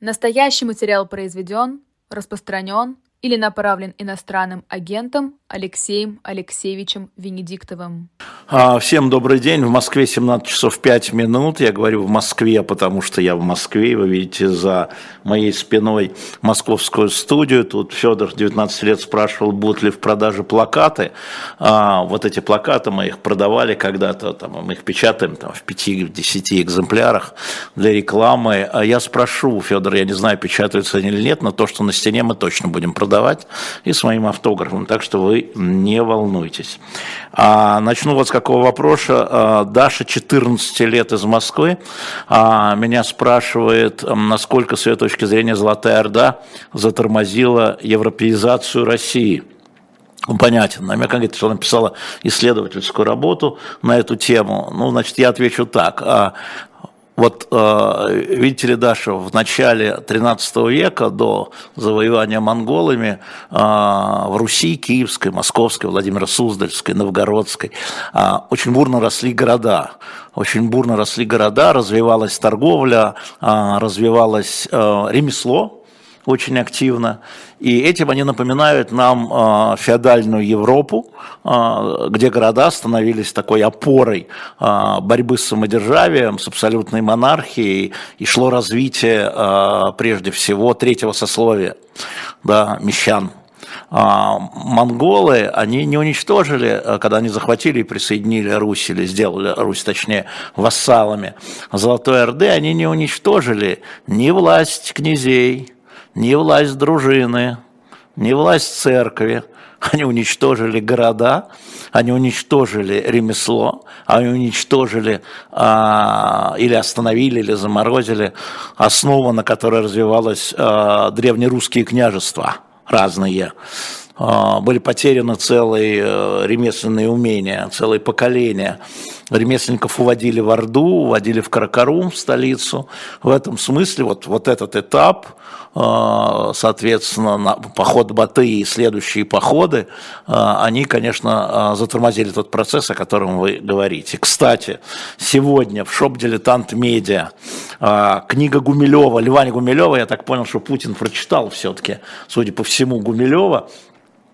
Настоящий материал произведен, распространен или направлен иностранным агентом Алексеем Алексеевичем Венедиктовым. А, всем добрый день. В Москве 17 часов 5 минут. Я говорю в Москве, потому что я в Москве. Вы видите за моей спиной московскую студию. Тут Федор 19 лет спрашивал, будут ли в продаже плакаты. А, вот эти плакаты мы их продавали когда-то, там, мы их печатаем там, в 5-10 экземплярах для рекламы. А я спрошу, Федор, я не знаю, печатаются они или нет, но то, что на стене мы точно будем продавать и с моим автографом. Так что вы не волнуйтесь. А, начну вот с какого вопроса. А, Даша, 14 лет из Москвы, а, меня спрашивает, насколько с ее точки зрения Золотая Орда затормозила европеизацию России понятен. Намек говорит, что написала исследовательскую работу на эту тему. Ну, значит, я отвечу так. Вот, э, видите ли, Даша, в начале 13 века, до завоевания монголами, э, в Руси, Киевской, Московской, Владимира Суздальской, Новгородской, э, очень бурно росли города. Очень бурно росли города, развивалась торговля, развивалось ремесло, очень активно. И этим они напоминают нам э, феодальную Европу, э, где города становились такой опорой э, борьбы с самодержавием, с абсолютной монархией, и шло развитие прежде всего третьего сословия, да, мещан. А, монголы, они не уничтожили, когда они захватили и присоединили Русь, или сделали Русь, точнее, вассалами Золотой Орды, они не уничтожили ни власть князей, ни власть дружины, ни власть церкви. Они уничтожили города, они уничтожили ремесло, они уничтожили а, или остановили, или заморозили основу, на которой развивалось а, древнерусские княжества разные. А, были потеряны целые э, ремесленные умения, целые поколения. Ремесленников уводили в Орду, уводили в Каракарум, в столицу. В этом смысле вот, вот этот этап, соответственно, на поход Баты и следующие походы, а, они, конечно, затормозили тот процесс, о котором вы говорите. Кстати, сегодня в шоп «Дилетант Медиа» книга Гумилева, Львани Гумилева, я так понял, что Путин прочитал все-таки, судя по всему, Гумилева,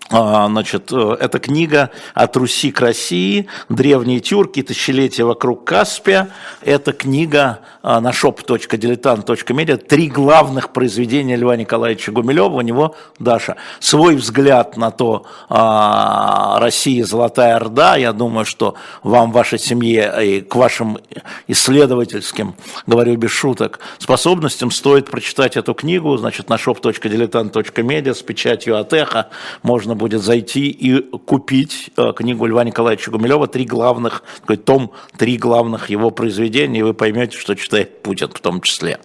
значит, э, это книга «От Руси к России. Древние тюрки. Тысячелетия вокруг Каспия». Это книга а, на shop.diletant.media. Три главных произведения Льва Николаевича Гумилева. У него, Даша, свой взгляд на то, а, Россия Золотая Орда. Я думаю, что вам, вашей семье и к вашим исследовательским, говорю без шуток, способностям стоит прочитать эту книгу. Значит, на shop.diletant.media с печатью эхо можно будет зайти и купить э, книгу Льва Николаевича Гумилева, три главных, такой том, три главных его произведения, и вы поймете, что читает Путин в том числе.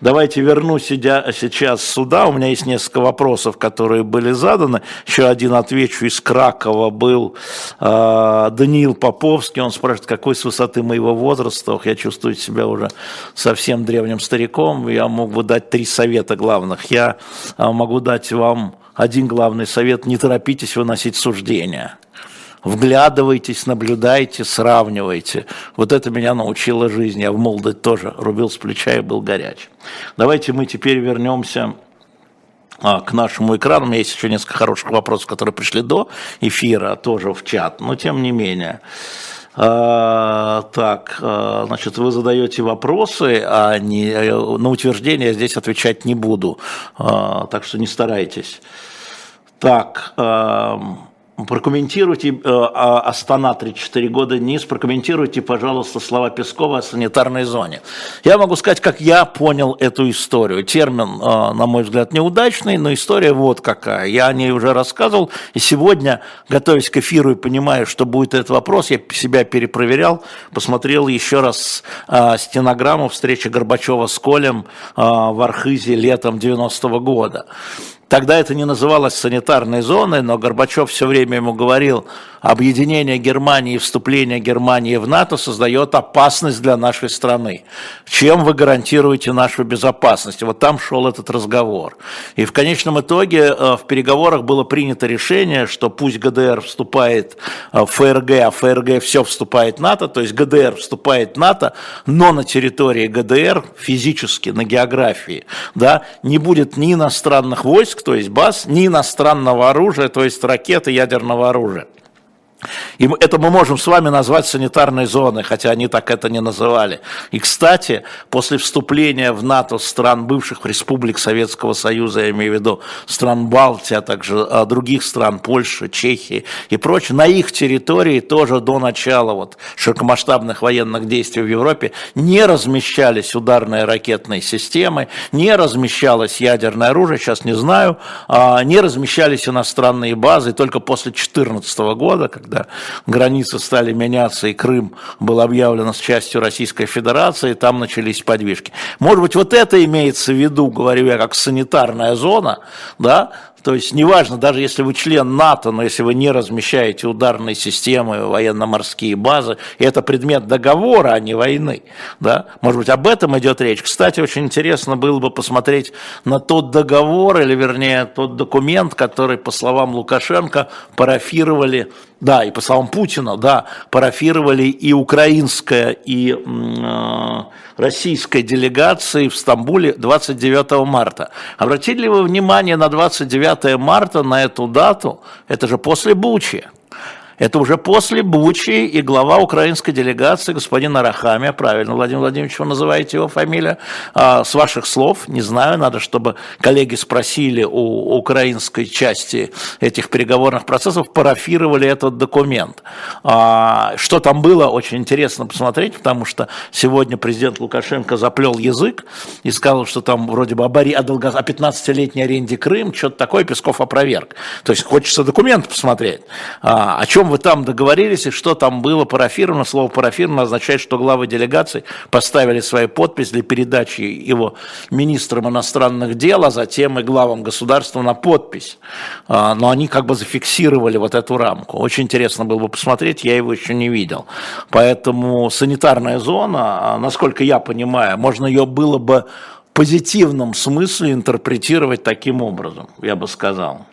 Давайте вернусь сейчас сюда, у меня есть несколько вопросов, которые были заданы, еще один отвечу. Из Кракова был э, Даниил Поповский, он спрашивает, какой с высоты моего возраста, я чувствую себя уже совсем древним стариком, я мог бы дать три совета главных, я э, могу дать вам один главный совет – не торопитесь выносить суждения. Вглядывайтесь, наблюдайте, сравнивайте. Вот это меня научила жизнь. Я в молодости тоже рубил с плеча и был горяч. Давайте мы теперь вернемся а, к нашему экрану. У меня есть еще несколько хороших вопросов, которые пришли до эфира, тоже в чат, но тем не менее. А, так, а, значит, вы задаете вопросы, а не, на утверждение здесь отвечать не буду, а, так что не старайтесь. Так, Прокомментируйте э, Астана 3-4 года низ, прокомментируйте, пожалуйста, слова Пескова о санитарной зоне. Я могу сказать, как я понял эту историю. Термин, э, на мой взгляд, неудачный, но история вот какая. Я о ней уже рассказывал, и сегодня, готовясь к эфиру и понимая, что будет этот вопрос, я себя перепроверял, посмотрел еще раз э, стенограмму встречи Горбачева с Колем э, в Архизе летом 90 -го года. Тогда это не называлось санитарной зоной, но Горбачев все время ему говорил, объединение Германии и вступление Германии в НАТО создает опасность для нашей страны. Чем вы гарантируете нашу безопасность? Вот там шел этот разговор. И в конечном итоге э, в переговорах было принято решение, что пусть ГДР вступает э, в ФРГ, а ФРГ все вступает в НАТО, то есть ГДР вступает в НАТО, но на территории ГДР физически, на географии, да, не будет ни иностранных войск, то есть баз, ни иностранного оружия, то есть ракеты ядерного оружия. И это мы можем с вами назвать санитарной зоной, хотя они так это не называли. И, кстати, после вступления в НАТО стран бывших республик Советского Союза, я имею в виду стран Балтии, а также а, других стран, Польши, Чехии и прочее, на их территории тоже до начала вот широкомасштабных военных действий в Европе не размещались ударные ракетные системы, не размещалось ядерное оружие, сейчас не знаю, а, не размещались иностранные базы, только после 2014 года, когда когда границы стали меняться и Крым был объявлен с частью Российской Федерации, там начались подвижки. Может быть, вот это имеется в виду, говорю я, как санитарная зона, да, то есть неважно, даже если вы член НАТО, но если вы не размещаете ударные системы, военно-морские базы, и это предмет договора, а не войны. Да? Может быть, об этом идет речь. Кстати, очень интересно было бы посмотреть на тот договор, или вернее тот документ, который, по словам Лукашенко, парафировали да, и по словам Путина, да, парафировали и украинская, и э, российская делегации в Стамбуле 29 марта. Обратили ли вы внимание на 29 марта, на эту дату? Это же после Бучи. Это уже после Бучи и глава украинской делегации, господин Арахамия, правильно, Владимир Владимирович, вы называете его фамилия, а, с ваших слов, не знаю, надо, чтобы коллеги спросили у украинской части этих переговорных процессов, парафировали этот документ. А, что там было, очень интересно посмотреть, потому что сегодня президент Лукашенко заплел язык и сказал, что там вроде бы о, Бори, о, долго, о 15-летней аренде Крым, что-то такое, Песков опроверг. То есть хочется документ посмотреть. А, о чем вы там договорились и что там было парафировано. Слово парафировано означает, что главы делегаций поставили свою подпись для передачи его министрам иностранных дел, а затем и главам государства на подпись. А, но они как бы зафиксировали вот эту рамку. Очень интересно было бы посмотреть, я его еще не видел. Поэтому санитарная зона, а, насколько я понимаю, можно ее было бы в позитивном смысле интерпретировать таким образом, я бы сказал.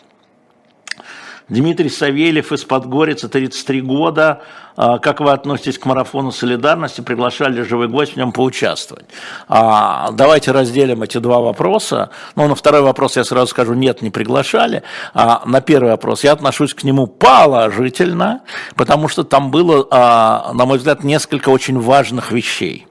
Дмитрий Савельев из Подгорицы, 33 года. А, как вы относитесь к марафону солидарности? Приглашали живой гость в нем поучаствовать. А, давайте разделим эти два вопроса. Ну, на второй вопрос я сразу скажу, нет, не приглашали. А на первый вопрос я отношусь к нему положительно, потому что там было, а, на мой взгляд, несколько очень важных вещей.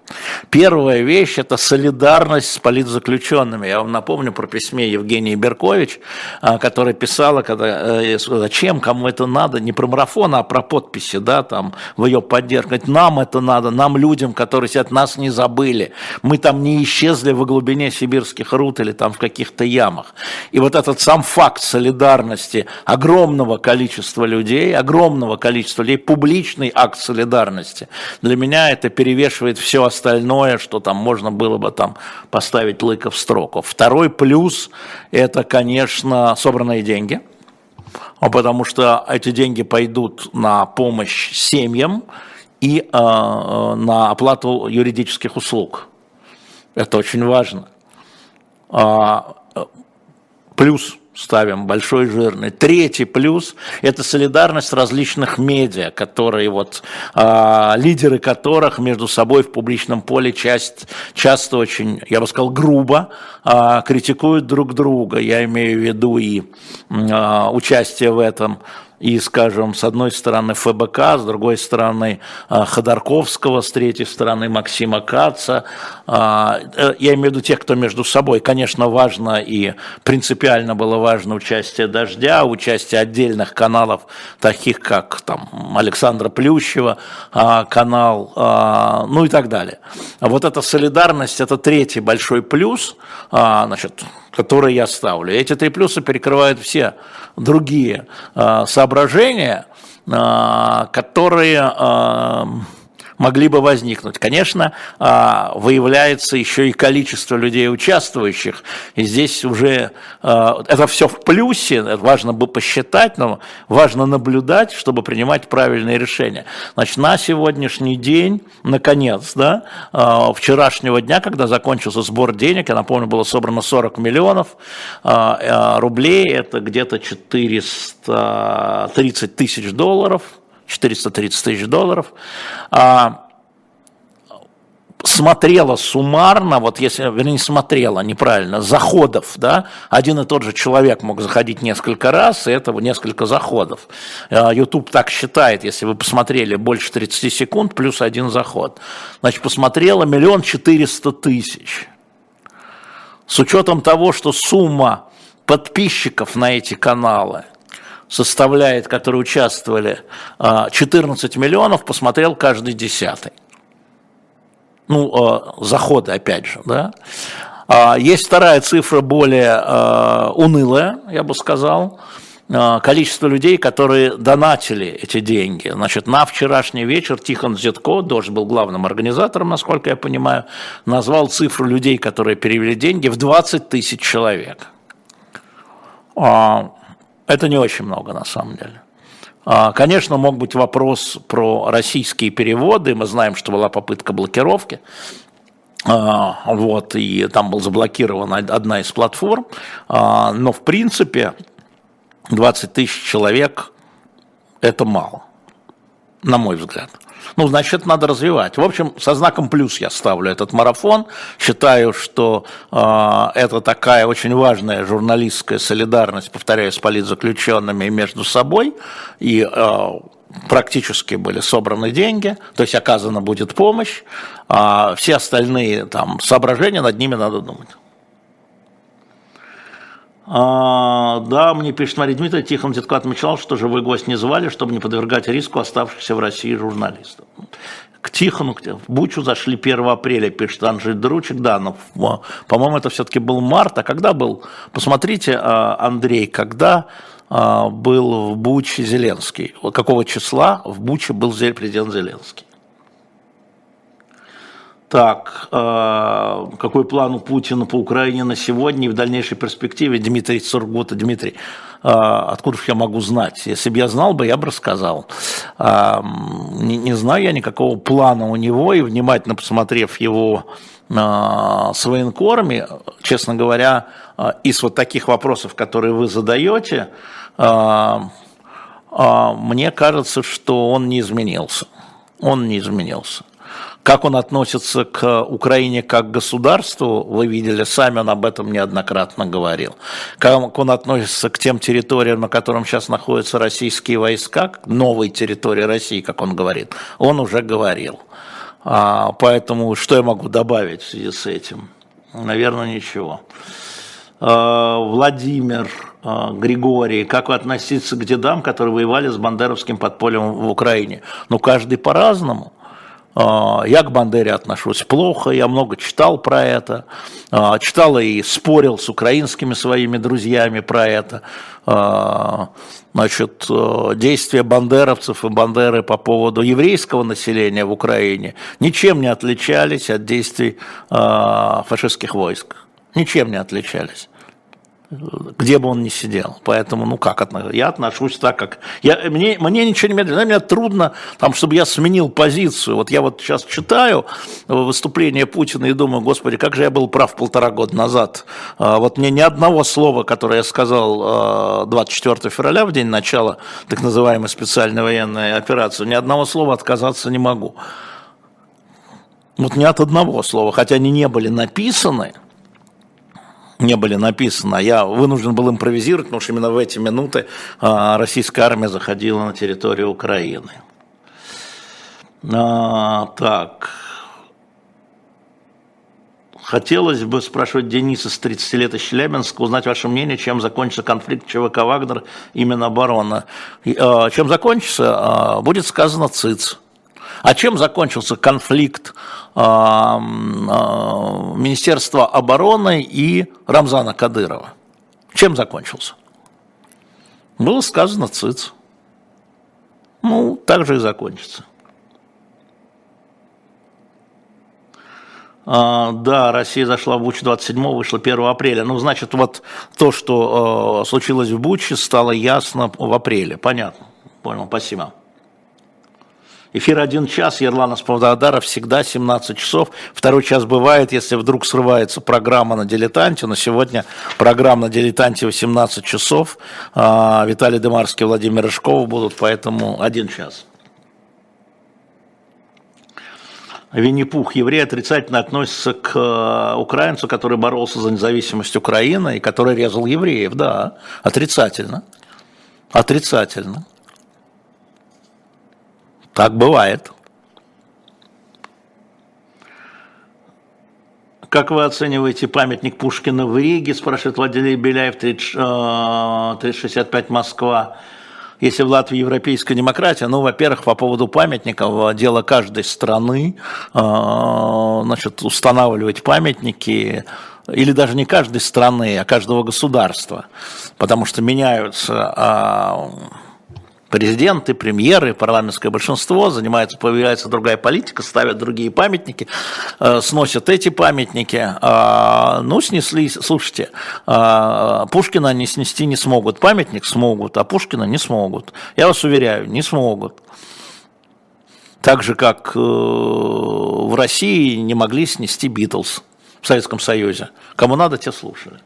Первая вещь – это солидарность с политзаключенными. Я вам напомню про письме Евгении Беркович, которая писала, когда, э, зачем, кому это надо, не про марафон, а про подписи, да, там, в ее поддержку. Нам это надо, нам, людям, которые сидят, нас не забыли. Мы там не исчезли в глубине сибирских руд или там в каких-то ямах. И вот этот сам факт солидарности огромного количества людей, огромного количества людей, публичный акт солидарности, для меня это перевешивает все остальное что там можно было бы там поставить лыка в строку. Второй плюс – это, конечно, собранные деньги, потому что эти деньги пойдут на помощь семьям и э, на оплату юридических услуг. Это очень важно. А, плюс – ставим большой жирный. Третий плюс – это солидарность различных медиа, которые вот, э, лидеры которых между собой в публичном поле часть, часто очень, я бы сказал, грубо э, критикуют друг друга. Я имею в виду и э, участие в этом и, скажем, с одной стороны ФБК, с другой стороны а, Ходорковского, с третьей стороны Максима Каца. А, э, я имею в виду тех, кто между собой. Конечно, важно и принципиально было важно участие «Дождя», участие отдельных каналов, таких как там, Александра Плющева а, канал, ну и так далее. Вот эта солидарность – это третий большой плюс, значит, который я ставлю. Эти три плюса перекрывают все другие э, соображения, э, которые э, могли бы возникнуть. Конечно, а, выявляется еще и количество людей, участвующих, и здесь уже а, это все в плюсе, важно бы посчитать, но важно наблюдать, чтобы принимать правильные решения. Значит, на сегодняшний день, наконец, да, а, вчерашнего дня, когда закончился сбор денег, я напомню, было собрано 40 миллионов рублей, это где-то 430 тысяч долларов, 430 тысяч долларов, а, смотрела суммарно, вот если, вернее, не смотрела, неправильно, заходов, да, один и тот же человек мог заходить несколько раз, и это несколько заходов. А, YouTube так считает, если вы посмотрели больше 30 секунд, плюс один заход. Значит, посмотрела миллион четыреста тысяч. С учетом того, что сумма подписчиков на эти каналы – составляет, которые участвовали, 14 а, миллионов, посмотрел каждый десятый. Ну, а, заходы, опять же, да. А, есть вторая цифра, более унылая, я бы сказал, количество людей, которые донатили эти деньги. Значит, на вчерашний вечер Тихон Зетко, Дождь был главным организатором, насколько я понимаю, назвал цифру людей, которые перевели деньги, в 20 тысяч человек. Это не очень много на самом деле. А, конечно, мог быть вопрос про российские переводы. Мы знаем, что была попытка блокировки. А, вот, и там был заблокирована одна из платформ. А, но, в принципе, 20 тысяч человек – это мало, на мой взгляд. Ну, значит, надо развивать. В общем, со знаком плюс я ставлю этот марафон. Считаю, что э, это такая очень важная журналистская солидарность, повторяю, с политзаключенными и между собой. И э, практически были собраны деньги, то есть оказана будет помощь, а все остальные там соображения, над ними надо думать. А, да, мне пишет Мария Дмитриевна, Тихон Дедко отмечал, что живой гость не звали, чтобы не подвергать риску оставшихся в России журналистов. К Тихону, в Бучу зашли 1 апреля, пишет Анжель Дручик, да, но, по-моему, это все-таки был март, а когда был, посмотрите, а, Андрей, когда а, был в Буче Зеленский, какого числа в Буче был президент Зеленский? Так, э, какой план у Путина по Украине на сегодня и в дальнейшей перспективе? Дмитрий Сургута. Дмитрий, э, откуда же я могу знать? Если бы я знал бы, я бы рассказал. Э, не, не знаю я никакого плана у него, и внимательно посмотрев его с военкорами, честно говоря, из вот таких вопросов, которые вы задаете, мне кажется, что он не изменился. Он не изменился. Как он относится к Украине как государству, вы видели, сами он об этом неоднократно говорил. Как он относится к тем территориям, на котором сейчас находятся российские войска, к новой территории России, как он говорит, он уже говорил. А, поэтому что я могу добавить в связи с этим? Наверное, ничего. А, Владимир а, Григорий, как вы относитесь к дедам, которые воевали с бандеровским подпольем в Украине? Ну, каждый по-разному. А, я к Бандере отношусь плохо, я много читал про это, а, читал и спорил с украинскими своими друзьями про это. А, значит, действия бандеровцев и бандеры по поводу еврейского населения в Украине ничем не отличались от действий фашистских войск. Ничем не отличались где бы он ни сидел. Поэтому, ну как, я отношусь так, как... Я, мне, мне ничего не медленно, мне трудно, там, чтобы я сменил позицию. Вот я вот сейчас читаю выступление Путина и думаю, господи, как же я был прав полтора года назад. А, вот мне ни одного слова, которое я сказал 24 а, февраля, в день начала так называемой специальной военной операции, ни одного слова отказаться не могу. Вот ни от одного слова, хотя они не были написаны, не были написаны. А я вынужден был импровизировать, потому что именно в эти минуты а, российская армия заходила на территорию Украины. А, так. Хотелось бы спрашивать Дениса с 30 лет из Челябинска, узнать ваше мнение, чем закончится конфликт ЧВК «Вагнер» именно оборона. А, чем закончится, будет сказано ЦИЦ. А чем закончился конфликт э, э, Министерства обороны и Рамзана Кадырова? Чем закончился? Было сказано ЦИЦ. Ну, так же и закончится. А, да, Россия зашла в Бучу 27 вышла 1 апреля. Ну, значит, вот то, что случилось в Буче, стало ясно в апреле. Понятно. Понял, спасибо. Эфир один час, Ерлана Спавдадара всегда 17 часов. Второй час бывает, если вдруг срывается программа на дилетанте, но сегодня программа на дилетанте 18 часов. А, Виталий Демарский, Владимир Рыжков будут, поэтому один час. Винни-Пух, еврей отрицательно относится к э, украинцу, который боролся за независимость Украины и который резал евреев, да, отрицательно. Отрицательно. Так бывает. Как вы оцениваете памятник Пушкина в Риге, спрашивает Владимир Беляев, 3065 Москва. Если в Латвии европейская демократия, ну, во-первых, по поводу памятников, дело каждой страны, а, значит, устанавливать памятники, или даже не каждой страны, а каждого государства, потому что меняются а, президенты, премьеры, парламентское большинство, занимается, появляется другая политика, ставят другие памятники, э, сносят эти памятники. Э, ну, снесли, слушайте, э, Пушкина они снести не смогут, памятник смогут, а Пушкина не смогут. Я вас уверяю, не смогут. Так же, как э, в России не могли снести Битлз в Советском Союзе. Кому надо, те слушали.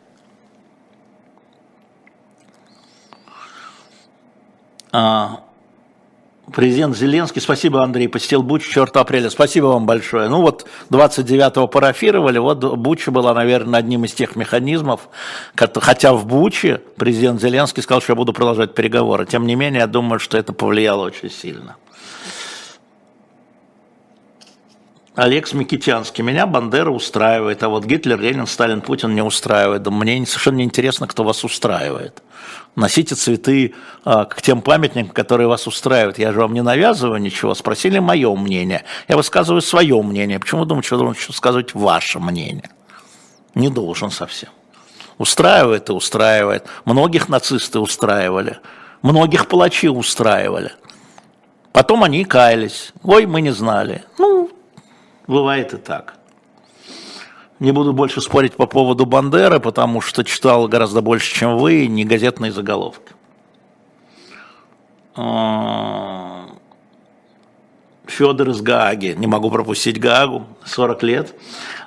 Президент Зеленский, спасибо, Андрей, посетил Бучу 4 апреля, спасибо вам большое. Ну вот 29-го парафировали, вот Буча была, наверное, одним из тех механизмов, хотя в Буче президент Зеленский сказал, что я буду продолжать переговоры. Тем не менее, я думаю, что это повлияло очень сильно. Олег Микитянский. Меня Бандера устраивает, а вот Гитлер, Ленин, Сталин, Путин не устраивает. Мне совершенно не интересно, кто вас устраивает. Носите цветы а, к тем памятникам, которые вас устраивают. Я же вам не навязываю ничего. Спросили мое мнение. Я высказываю свое мнение. Почему думаете, что должен высказывать ваше мнение? Не должен совсем. Устраивает и устраивает. Многих нацисты устраивали. Многих палачи устраивали. Потом они каялись. Ой, мы не знали. Ну, Бывает и так. Не буду больше спорить по поводу Бандеры, потому что читал гораздо больше, чем вы, не газетные заголовки. А, Федор из Гааги, не могу пропустить Гаагу, 40 лет.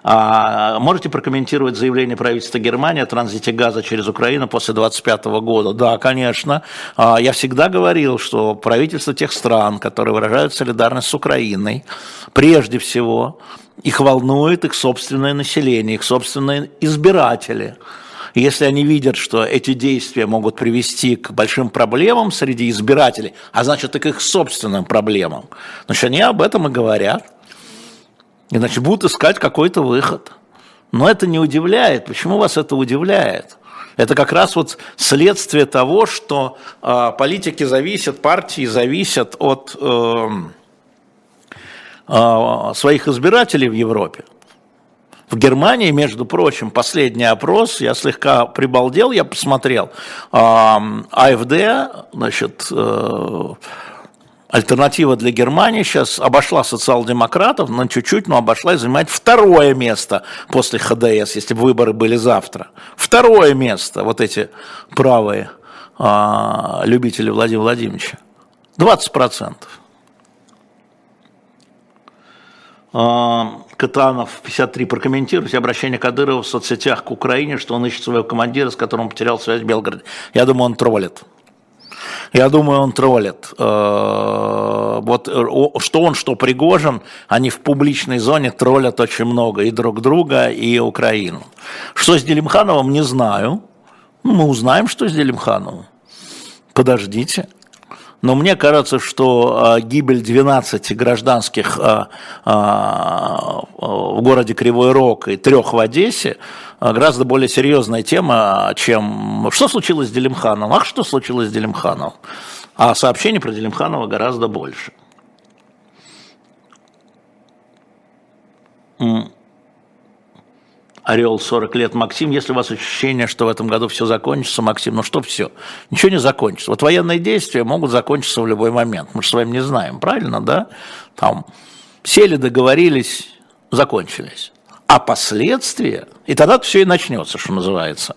А, можете прокомментировать заявление правительства Германии о транзите газа через Украину после 2025 года? Да, конечно. А, я всегда говорил, что правительство тех стран, которые выражают солидарность с Украиной, прежде всего, их волнует их собственное население, их собственные избиратели – если они видят, что эти действия могут привести к большим проблемам среди избирателей, а значит и к их собственным проблемам, значит, они об этом и говорят. Иначе будут искать какой-то выход. Но это не удивляет. Почему вас это удивляет? Это как раз вот следствие того, что э, политики зависят, партии зависят от э, своих избирателей в Европе. В Германии, между прочим, последний опрос, я слегка прибалдел, я посмотрел, АФД, значит, э, альтернатива для Германии сейчас обошла социал-демократов на чуть-чуть, но обошла и занимает второе место после ХДС, если бы выборы были завтра. Второе место, вот эти правые а, любители Владимира Владимировича. 20 процентов. А, Катанов, 53, прокомментируйте обращение Кадырова в соцсетях к Украине, что он ищет своего командира, с которым потерял связь в Белгороде. Я думаю, он троллит. Я думаю, он троллит. Э, вот что он, что Пригожин, они в публичной зоне троллят очень много и друг друга, и Украину. Что с Делимхановым, не знаю. Ну, мы узнаем, что с Делимхановым. Подождите. Но мне кажется, что а, гибель 12 гражданских а, а, в городе Кривой Рог и трех в Одессе гораздо более серьезная тема, чем что случилось с Делимхановым. Ах, что случилось с Делимхановым? А сообщений про Делимханова гораздо больше. Орел 40 лет. Максим, если у вас ощущение, что в этом году все закончится, Максим, ну что все? Ничего не закончится. Вот военные действия могут закончиться в любой момент. Мы же с вами не знаем, правильно, да? Там сели, договорились, закончились. А последствия, и тогда все и начнется, что называется,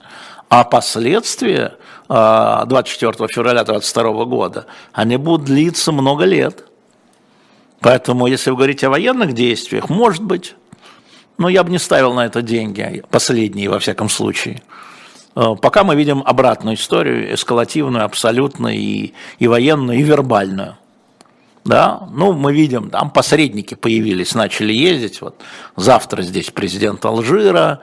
а последствия 24 а, февраля 2022 года, они будут длиться много лет. Поэтому, если вы говорите о военных действиях, может быть, но я бы не ставил на это деньги, последние во всяком случае. А, пока мы видим обратную историю, эскалативную, абсолютно и, и военную, и вербальную. Да, ну, мы видим, там посредники появились, начали ездить. Вот завтра здесь президент Алжира,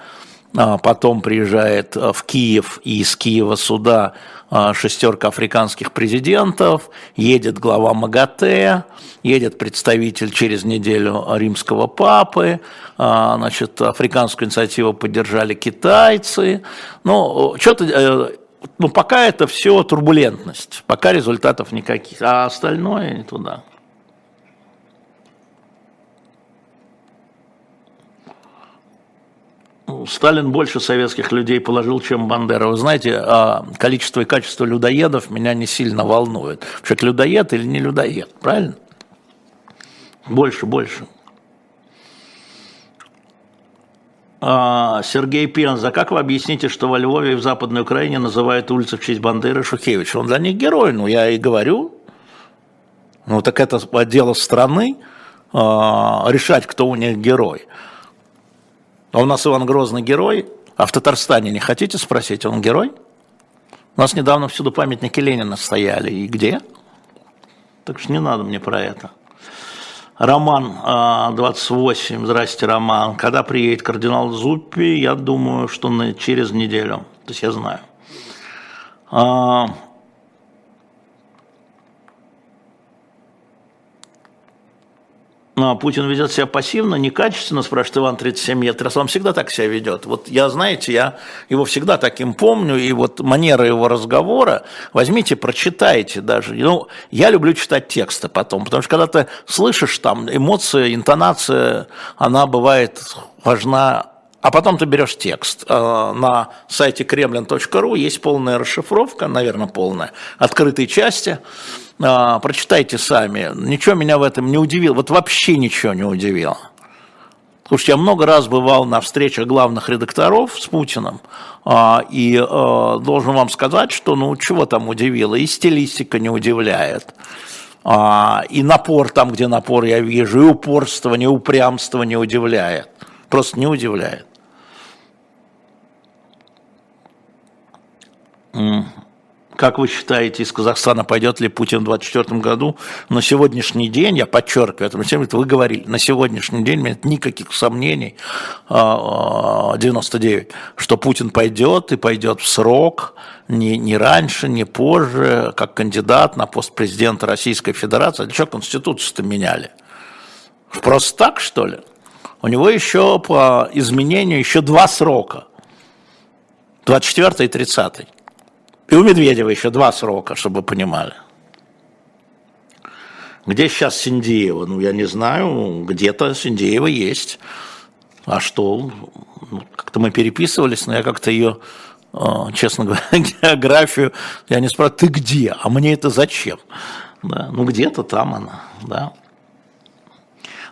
потом приезжает э, в Киев и из Киева сюда э, шестерка африканских президентов, едет глава МАГАТЭ, едет представитель через неделю римского папы, э, значит, африканскую инициативу поддержали китайцы. Ну, что-то, ну, пока это все турбулентность, пока результатов никаких, а остальное не туда. Сталин больше советских людей положил, чем Бандера. Вы знаете, а количество и качество людоедов меня не сильно волнует. Человек людоед или не людоед, правильно? Больше, больше. А, Сергей Пенза, как вы объясните, что во Львове и в Западной Украине называют улицы в честь Бандеры Шухевича? Он для них герой, ну я и говорю. Ну так это дело страны, а, решать, кто у них герой. А у нас Иван Грозный герой, а в Татарстане не хотите спросить, он герой? У нас недавно всюду памятники Ленина стояли. И где? Так что не надо мне про это. Роман 28, а, здрасте, Роман. Когда приедет кардинал Зуппи, я думаю, что через неделю. То есть я знаю. А, А, Путин ведет себя пассивно, некачественно, спрашивает Иван 37 лет. Раз он всегда так себя ведет. Вот я, знаете, я его всегда таким помню, и вот манера его разговора, возьмите, прочитайте даже. Ну, я люблю читать тексты потом, потому что когда ты слышишь там эмоции, интонация, она бывает важна а потом ты берешь текст. А, на сайте kremlin.ru есть полная расшифровка, наверное, полная, открытые части. А, прочитайте сами. Ничего меня в этом не удивило. Вот вообще ничего не удивило. Слушайте, я много раз бывал на встречах главных редакторов с Путиным, а, и должен вам сказать, что ну чего там удивило, и стилистика не удивляет, и напор там, где напор я вижу, и упорство, не упрямство не удивляет, просто не удивляет. Как вы считаете, из Казахстана пойдет ли Путин в 2024 году? На сегодняшний день, я подчеркиваю, это вы говорили, на сегодняшний день нет никаких сомнений, 99, а, а, что Путин пойдет и пойдет в срок, не, не раньше, не позже, как кандидат на пост президента Российской Федерации. Для чего Конституцию-то меняли? Просто так, что ли? У него еще по изменению еще два срока. 24 и 30. И у Медведева еще два срока, чтобы вы понимали. Где сейчас Синдеева? Ну, я не знаю, где-то Синдеева есть. А что? Ну, как-то мы переписывались, но я как-то ее, а, честно говоря, географию, я не спрашиваю, ты где? А мне это зачем? Да, ну, где-то там она, да.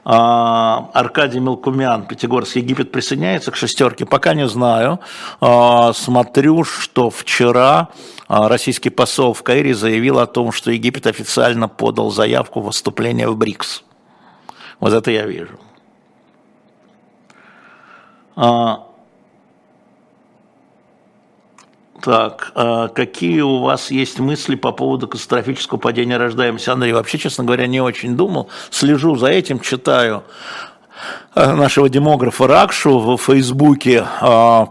А, Аркадий Мелкумян, Пятигорский Египет присоединяется к шестерке? Пока не знаю. А, смотрю, что вчера а, российский посол в Каире заявил о том, что Египет официально подал заявку в вступление в БРИКС. Вот это я вижу. Так, а какие у вас есть мысли по поводу катастрофического падения рождаемости? Андрей, вообще, честно говоря, не очень думал. Слежу за этим, читаю э, нашего демографа Ракшу в Фейсбуке. А,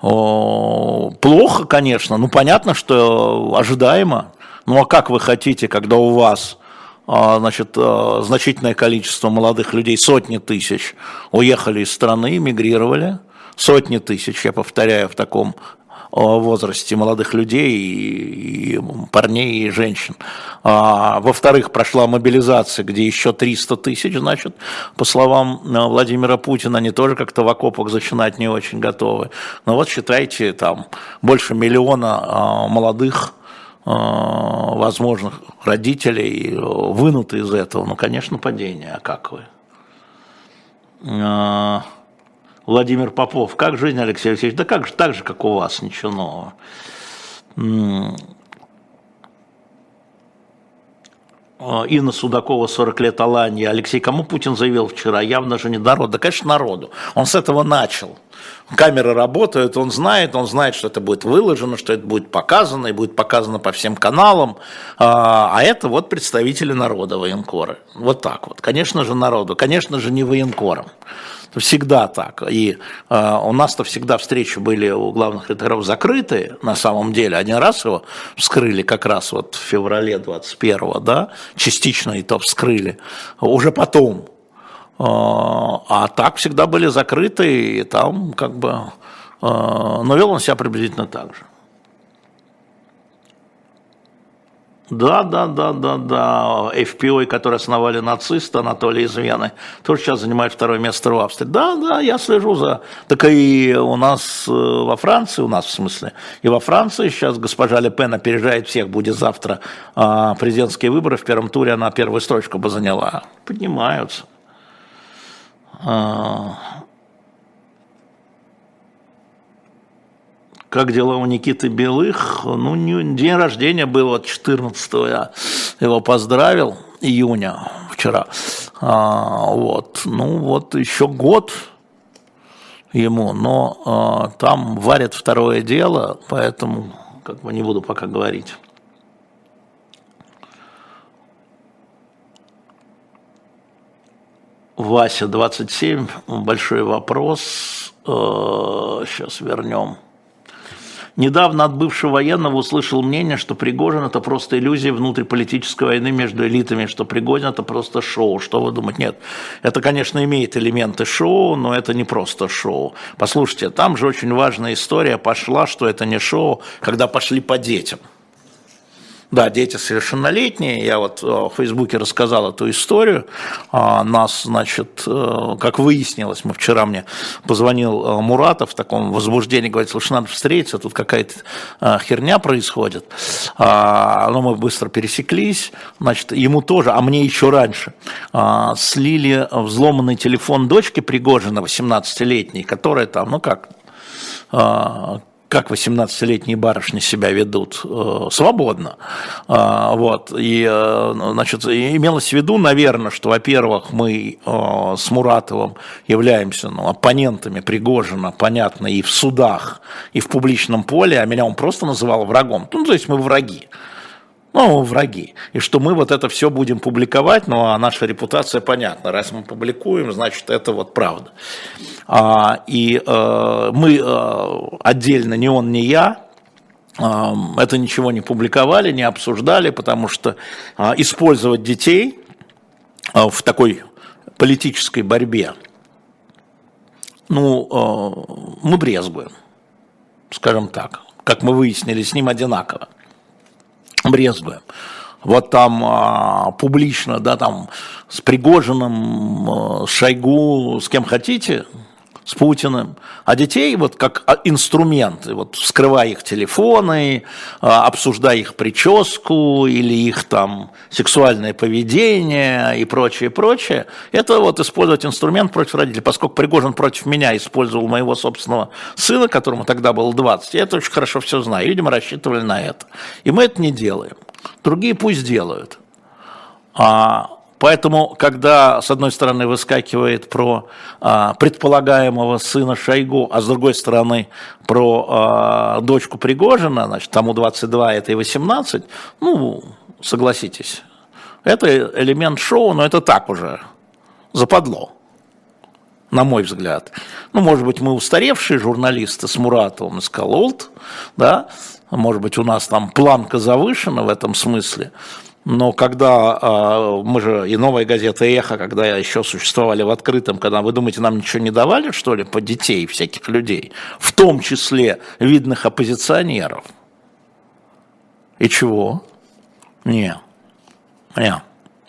плохо, конечно, ну понятно, что ожидаемо. Ну а как вы хотите, когда у вас а, значит, а, значительное количество молодых людей, сотни тысяч, уехали из страны, эмигрировали, сотни тысяч, я повторяю, в таком возрасте молодых людей, и, парней, и женщин. А, во-вторых, прошла мобилизация, где еще 300 тысяч, значит, по словам э, Владимира Путина, они тоже как-то в окопах начинать не очень готовы. Но вот считайте, там больше миллиона а, молодых а, возможных родителей вынуты из этого. Ну, конечно, падение, а как вы? Владимир Попов. Как жизнь, Алексей Алексеевич? Да как же, так же, как у вас, ничего нового. Инна Судакова, 40 лет Аланья. Алексей, кому Путин заявил вчера? Явно же не народ. Да, конечно, народу. Он с этого начал. Камеры работают, он знает, он знает, что это будет выложено, что это будет показано, и будет показано по всем каналам. А, а это вот представители народа военкоры. Вот так вот. Конечно же, народу. Конечно же, не военкорам. Всегда так. И э, у нас-то всегда встречи были у главных редакторов закрытые, на самом деле. Один раз его вскрыли как раз вот в феврале 21-го, да, частично и то вскрыли. Уже потом. Э, а так всегда были закрыты, и там как бы... Э, но вел он себя приблизительно так же. Да, да, да, да, да. FPO, который основали нацисты, Анатолий из Вены, тоже сейчас занимает второе место в Австрии. Да, да, я слежу за... Так и у нас э, во Франции, у нас в смысле, и во Франции сейчас госпожа Ле Пен опережает всех, будет завтра а, президентские выборы, в первом туре она первую строчку бы заняла. Поднимаются. Как дела у Никиты Белых? Ну, день рождения был вот 14 я его поздравил, июня, вчера. А, вот, ну вот еще год ему, но а, там варят второе дело, поэтому как бы не буду пока говорить. Вася 27, большой вопрос. Сейчас э, вернем. Недавно от бывшего военного услышал мнение, что Пригожин – это просто иллюзия внутриполитической войны между элитами, что Пригожин – это просто шоу. Что вы думаете? Нет, это, конечно, имеет элементы шоу, но это не просто шоу. Послушайте, там же очень важная история пошла, что это не шоу, когда пошли по детям – да, дети совершеннолетние. Я вот э, в Фейсбуке рассказал эту историю. А, нас, значит, э, как выяснилось, мы вчера мне позвонил э, Муратов в таком возбуждении, говорит, слушай, надо встретиться, тут какая-то херня происходит. А, но мы быстро пересеклись. Значит, ему тоже, а мне еще раньше, а, слили взломанный телефон дочки Пригожина, 18-летней, которая там, ну как, как 18-летние барышни себя ведут, э, свободно. А, вот. И, э, значит, имелось в виду, наверное, что, во-первых, мы э, с Муратовым являемся ну, оппонентами Пригожина, понятно, и в судах, и в публичном поле, а меня он просто называл врагом. Ну, то есть мы враги ну, враги. И что мы вот это все будем публиковать, ну, а наша репутация понятна. Раз мы публикуем, значит, это вот правда. А, и э, мы э, отдельно, ни он, ни я, э, это ничего не публиковали, не обсуждали, потому что э, использовать детей э, в такой политической борьбе, ну, э, мы брезгуем, скажем так, как мы выяснили, с ним одинаково брезгуем. Вот там а, публично, да, там с Пригожиным, а, с Шойгу, с кем хотите, с Путиным, а детей вот как а, инструменты, вот вскрывая их телефоны, а, обсуждая их прическу или их там сексуальное поведение и прочее, прочее, это вот использовать инструмент против родителей. Поскольку Пригожин против меня использовал моего собственного сына, которому тогда было 20, я это очень хорошо все знаю, видимо, рассчитывали на это. И мы это не делаем. Другие пусть делают. А Поэтому, когда с одной стороны выскакивает про а, предполагаемого сына Шойгу, а с другой стороны про а, дочку Пригожина, значит, тому 22, это и 18, ну, согласитесь, это элемент шоу, но это так уже западло, на мой взгляд. Ну, может быть, мы устаревшие журналисты с Муратовым и Скалолт, да, может быть, у нас там планка завышена в этом смысле, но когда э, мы же и новая газета «Эхо», когда еще существовали в открытом, когда вы думаете, нам ничего не давали, что ли, по детей всяких людей, в том числе видных оппозиционеров? И чего? Не, не,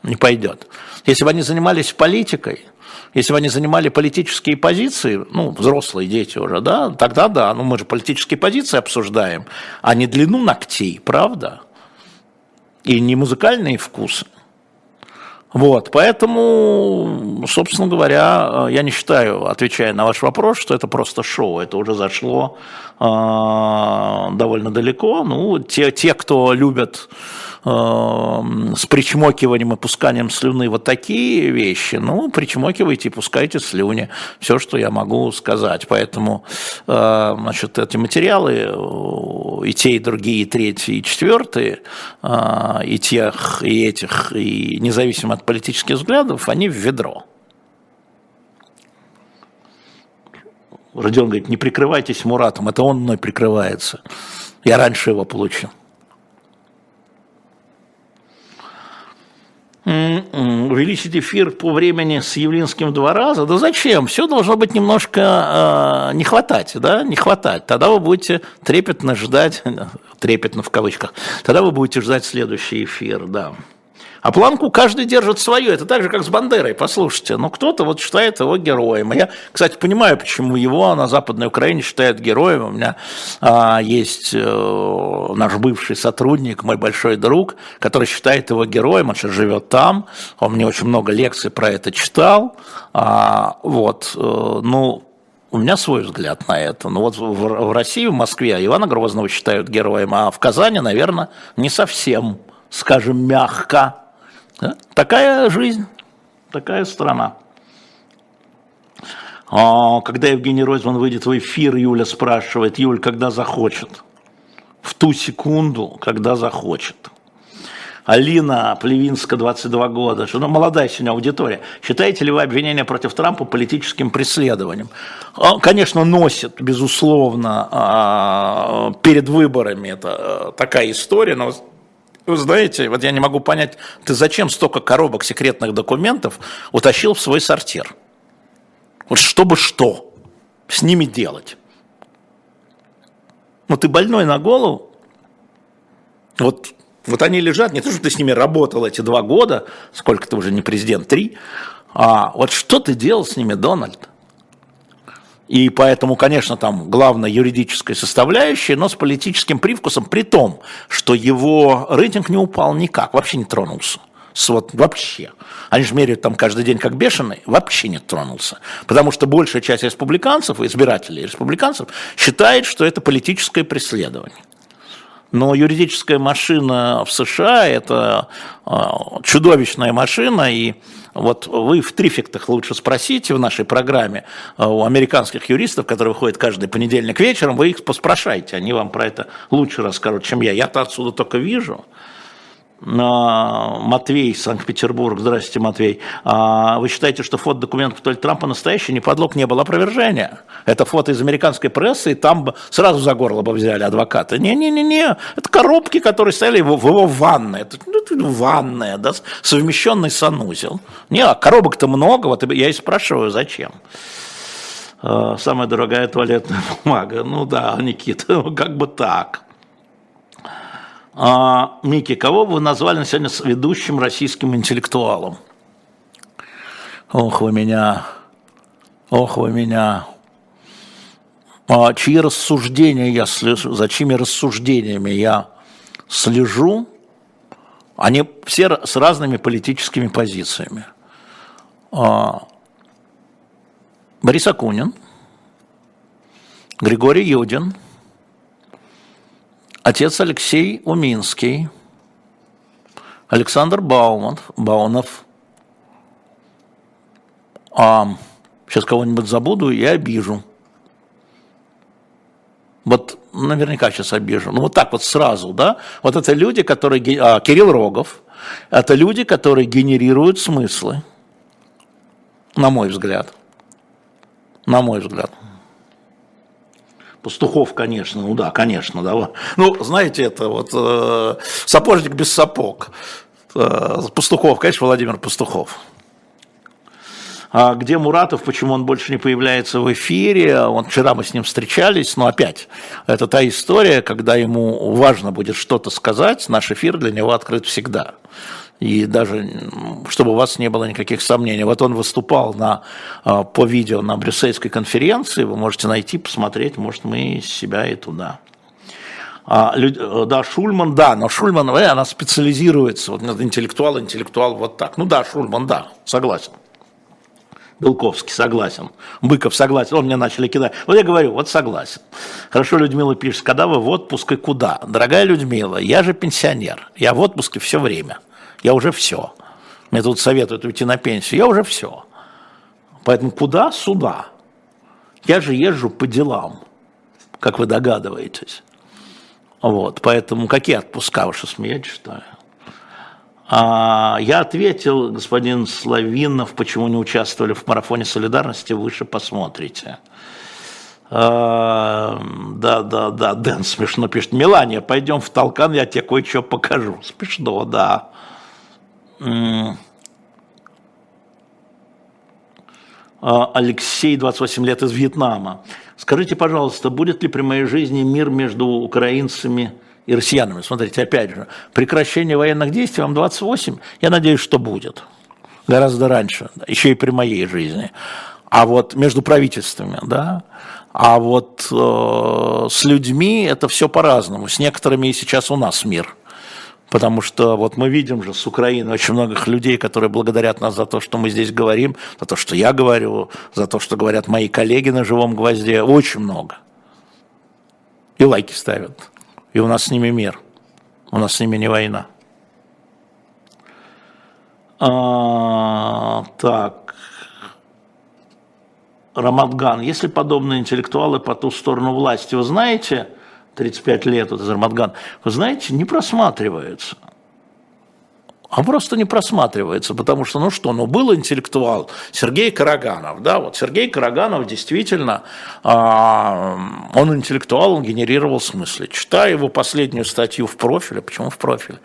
не пойдет. Если бы они занимались политикой, если бы они занимали политические позиции, ну, взрослые дети уже, да, тогда да, ну мы же политические позиции обсуждаем, а не длину ногтей, правда? И не музыкальные вкусы. Вот, поэтому, собственно говоря, я не считаю, отвечая на ваш вопрос, что это просто шоу, это уже зашло э, довольно далеко. Ну, те, те, кто любят с причмокиванием и пусканием слюны вот такие вещи, ну, причмокивайте и пускайте слюни. Все, что я могу сказать. Поэтому, э, значит, эти материалы, э, и те, и другие, и третьи, и четвертые, э, и тех, и этих, и независимо от политических взглядов, они в ведро. Родион говорит, не прикрывайтесь Муратом, это он мной прикрывается. Я раньше его получил. Увеличить эфир по времени с Явлинским в два раза? Да зачем? Все должно быть немножко э, не хватать, да, не хватать. Тогда вы будете трепетно ждать, трепетно в кавычках, тогда вы будете ждать следующий эфир, да. А планку каждый держит свою. Это так же, как с Бандерой, послушайте. Ну, кто-то вот считает его героем. Я, кстати, понимаю, почему его на Западной Украине считают героем. У меня а, есть а, наш бывший сотрудник, мой большой друг, который считает его героем. Он сейчас живет там. Он мне очень много лекций про это читал. А, вот, а, ну, у меня свой взгляд на это. Ну вот в, в России, в Москве Ивана Грозного считают героем, а в Казани, наверное, не совсем, скажем, мягко. Да? Такая жизнь, такая страна. А, когда Евгений Ройзман выйдет в эфир, Юля спрашивает, Юль, когда захочет? В ту секунду, когда захочет. Алина Плевинска, 22 года, что ну, молодая сегодня аудитория. Считаете ли вы обвинение против Трампа политическим преследованием? Он, конечно, носит, безусловно, а, перед выборами это э, такая история, но вы знаете, вот я не могу понять, ты зачем столько коробок секретных документов утащил в свой сортир? Вот чтобы что с ними делать? Ну ты больной на голову? Вот, вот они лежат, не то, что ты с ними работал эти два года, сколько ты уже не президент, три, а вот что ты делал с ними, Дональд? И поэтому, конечно, там главная юридическая составляющая, но с политическим привкусом, при том, что его рейтинг не упал никак, вообще не тронулся. Вот вообще. Они же меряют там каждый день как бешеный, вообще не тронулся. Потому что большая часть республиканцев, избирателей республиканцев, считает, что это политическое преследование. Но юридическая машина в США – это а, чудовищная машина, и вот вы в трифектах лучше спросите в нашей программе а, у американских юристов, которые выходят каждый понедельник вечером, вы их поспрашайте, они вам про это лучше расскажут, чем я. Я-то отсюда только вижу – Матвей, Санкт-Петербург. Здравствуйте, Матвей. А, вы считаете, что фото документов Толь Трампа настоящий? Не подлог, не было опровержения. Это фото из американской прессы, и там бы сразу за горло бы взяли адвоката. Не-не-не-не, это коробки, которые стояли в его ванной. Это ну, ванная, да, совмещенный санузел. Не, а коробок-то много, вот я и спрашиваю, зачем? А, самая дорогая туалетная бумага. Ну да, Никита, как бы так. А, Микки, кого вы назвали сегодня ведущим российским интеллектуалом? Ох вы меня, ох вы меня. А чьи рассуждения я слежу, за чьими рассуждениями я слежу, они все с разными политическими позициями. А, Борис Акунин, Григорий Юдин – отец Алексей Уминский, Александр Бауманов, Баунов, а сейчас кого-нибудь забуду и обижу. Вот наверняка сейчас обижу. Ну вот так вот сразу, да? Вот это люди, которые... А, Кирилл Рогов. Это люди, которые генерируют смыслы. На мой взгляд. На мой взгляд. Пастухов, конечно, ну да, конечно, да. Ну, знаете, это вот э, сапожник без сапог. Э, Пастухов, конечно, Владимир Пастухов. А где Муратов, почему он больше не появляется в эфире? Вот вчера мы с ним встречались, но опять, это та история, когда ему важно будет что-то сказать, наш эфир для него открыт всегда и даже чтобы у вас не было никаких сомнений. Вот он выступал на, а, по видео на брюссельской конференции, вы можете найти, посмотреть, может, мы себя и туда. А, э, да, Шульман, да, но Шульман, э, она специализируется, вот интеллектуал, интеллектуал, вот так. Ну да, Шульман, да, согласен. Белковский, согласен. Быков, согласен. Он мне начали кидать. Вот я говорю, вот согласен. Хорошо, Людмила пишет, когда вы в отпуск и куда? Дорогая Людмила, я же пенсионер. Я в отпуске все время. Я уже все. Мне тут советуют уйти на пенсию. Я уже все. Поэтому куда? Сюда. Я же езжу по делам, как вы догадываетесь. Вот, поэтому какие отпуска, вы что смеетесь, что ли? А, я ответил, господин Славинов, почему не участвовали в марафоне солидарности, выше посмотрите. А, да, да, да, Дэн смешно пишет. Мелания, пойдем в Толкан, я тебе кое-что покажу. Смешно, да. А, Алексей, 28 лет, из Вьетнама. Скажите, пожалуйста, будет ли при моей жизни мир между украинцами и россиянами? Смотрите, опять же, прекращение военных действий, вам 28, я надеюсь, что будет. Гораздо раньше, еще и при моей жизни. А вот между правительствами, да, а вот э, с людьми это все по-разному. С некоторыми и сейчас у нас мир – Потому что вот мы видим же с Украины очень многих людей, которые благодарят нас за то, что мы здесь говорим, за то, что я говорю, за то, что говорят мои коллеги на живом гвозде. Очень много. И лайки ставят. И у нас с ними мир. У нас с ними не война. А, так. Рамадган. Если подобные интеллектуалы по ту сторону власти, вы знаете, 35 лет, вот Азерматган, вы знаете, не просматривается. А просто не просматривается, потому что, ну что, ну был интеллектуал Сергей Караганов, да, вот Сергей Караганов действительно, а, он интеллектуал, он генерировал смыслы. Читаю его последнюю статью в профиле, почему в профиле,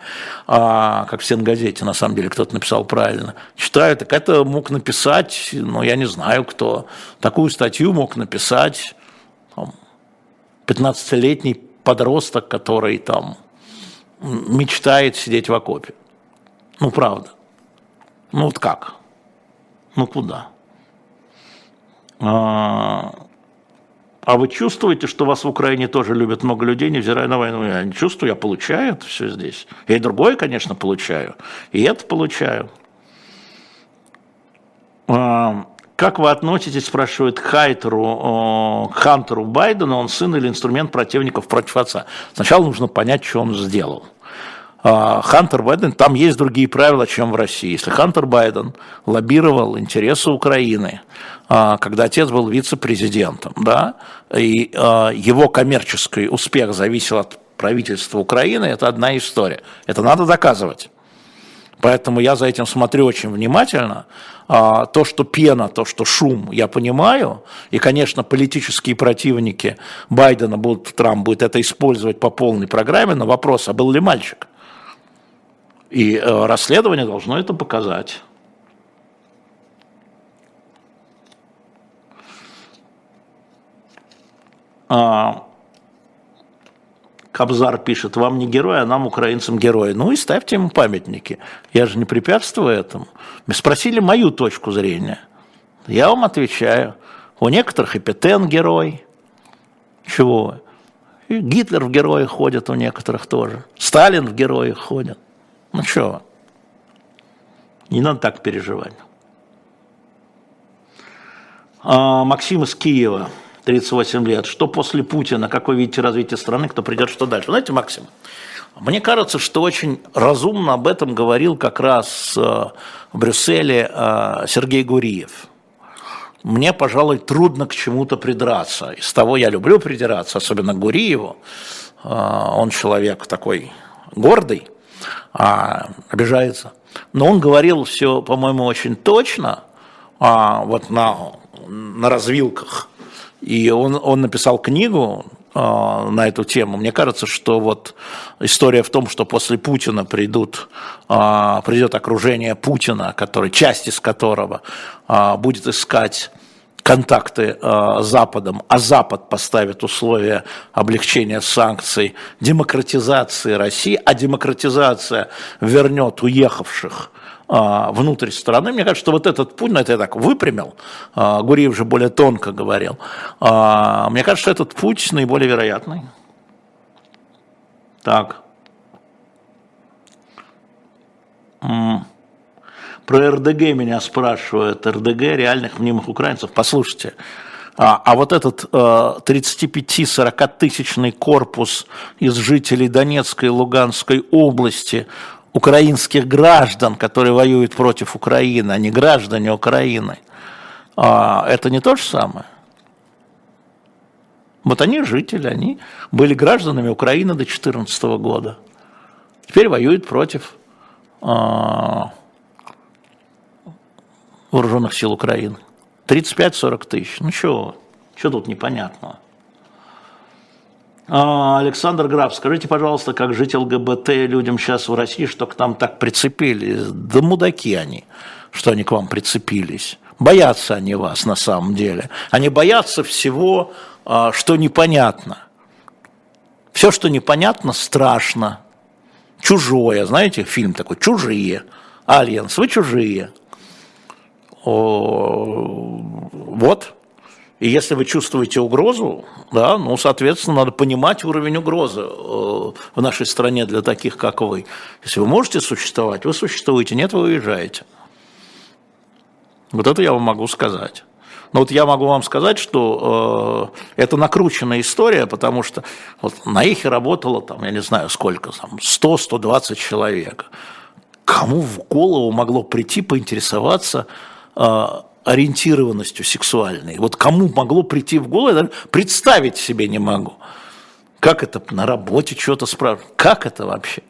а, как в Сенгазете, на самом деле, кто-то написал правильно, читаю, так это мог написать, ну я не знаю кто, такую статью мог написать 15-летний подросток, который там мечтает сидеть в окопе. Ну, правда. Ну, вот как? Ну, куда? А, а вы чувствуете, что вас в Украине тоже любят много людей, невзирая на войну? Я не чувствую, я получаю это все здесь. Я и другое, конечно, получаю. И это получаю. А, как вы относитесь, спрашивает Хайтеру, Хантеру Байдену, он сын или инструмент противников против отца? Сначала нужно понять, что он сделал. А, Хантер Байден, там есть другие правила, чем в России. Если Хантер Байден лоббировал интересы Украины, а, когда отец был вице-президентом, да, и а, его коммерческий успех зависел от правительства Украины, это одна история. Это надо доказывать. Поэтому я за этим смотрю очень внимательно. А, то, что пена, то, что шум, я понимаю. И, конечно, политические противники Байдена будут, Трамп будет это использовать по полной программе. Но вопрос, а был ли мальчик? И э, расследование должно это показать. А, Кобзар пишет, вам не герой, а нам, украинцам, герой. Ну и ставьте ему памятники. Я же не препятствую этому. Спросили мою точку зрения. Я вам отвечаю. У некоторых и Петен герой. Чего? И Гитлер в герои ходит у некоторых тоже. Сталин в герои ходит. Ну что? Не надо так переживать. А, Максим из Киева. 38 лет, что после Путина, как вы видите развитие страны, кто придет, что дальше. Знаете, Максим, мне кажется, что очень разумно об этом говорил как раз э, в Брюсселе э, Сергей Гуриев. Мне, пожалуй, трудно к чему-то придраться. Из того я люблю придираться, особенно к Гуриеву. Э, он человек такой гордый, а обижается. Но он говорил все, по-моему, очень точно, а вот на, на развилках и он, он написал книгу э, на эту тему. Мне кажется, что вот история в том, что после Путина придут, э, придет окружение Путина, который, часть из которого э, будет искать контакты с Западом, а Запад поставит условия облегчения санкций, демократизации России, а демократизация вернет уехавших а, внутрь страны. Мне кажется, что вот этот путь, ну это я так выпрямил, а, Гуриев же более тонко говорил, а, мне кажется, что этот путь наиболее вероятный. Так. Про РДГ меня спрашивают. РДГ реальных мнимых украинцев. Послушайте, а, а вот этот э, 35-40 тысячный корпус из жителей Донецкой и Луганской области, украинских граждан, которые воюют против Украины, а не граждане Украины, э, это не то же самое? Вот они жители, они были гражданами Украины до 2014 года. Теперь воюют против э, вооруженных сил Украины. 35-40 тысяч. Ну что, что тут непонятного? А, Александр Граф, скажите, пожалуйста, как жить ЛГБТ людям сейчас в России, что к нам так прицепились? Да мудаки они, что они к вам прицепились. Боятся они вас на самом деле. Они боятся всего, а, что непонятно. Все, что непонятно, страшно. Чужое, знаете, фильм такой, чужие. Альянс, вы чужие вот. И если вы чувствуете угрозу, да, ну, соответственно, надо понимать уровень угрозы э, в нашей стране для таких, как вы. Если вы можете существовать, вы существуете, нет, вы уезжаете. Вот это я вам могу сказать. Но вот я могу вам сказать, что э, это накрученная история, потому что вот на Эхе работало там, я не знаю сколько, там 100-120 человек. Кому в голову могло прийти поинтересоваться а, ориентированностью сексуальной. Вот кому могло прийти в голову, я даже представить себе не могу. Как это на работе что-то спрашивать? Как это вообще?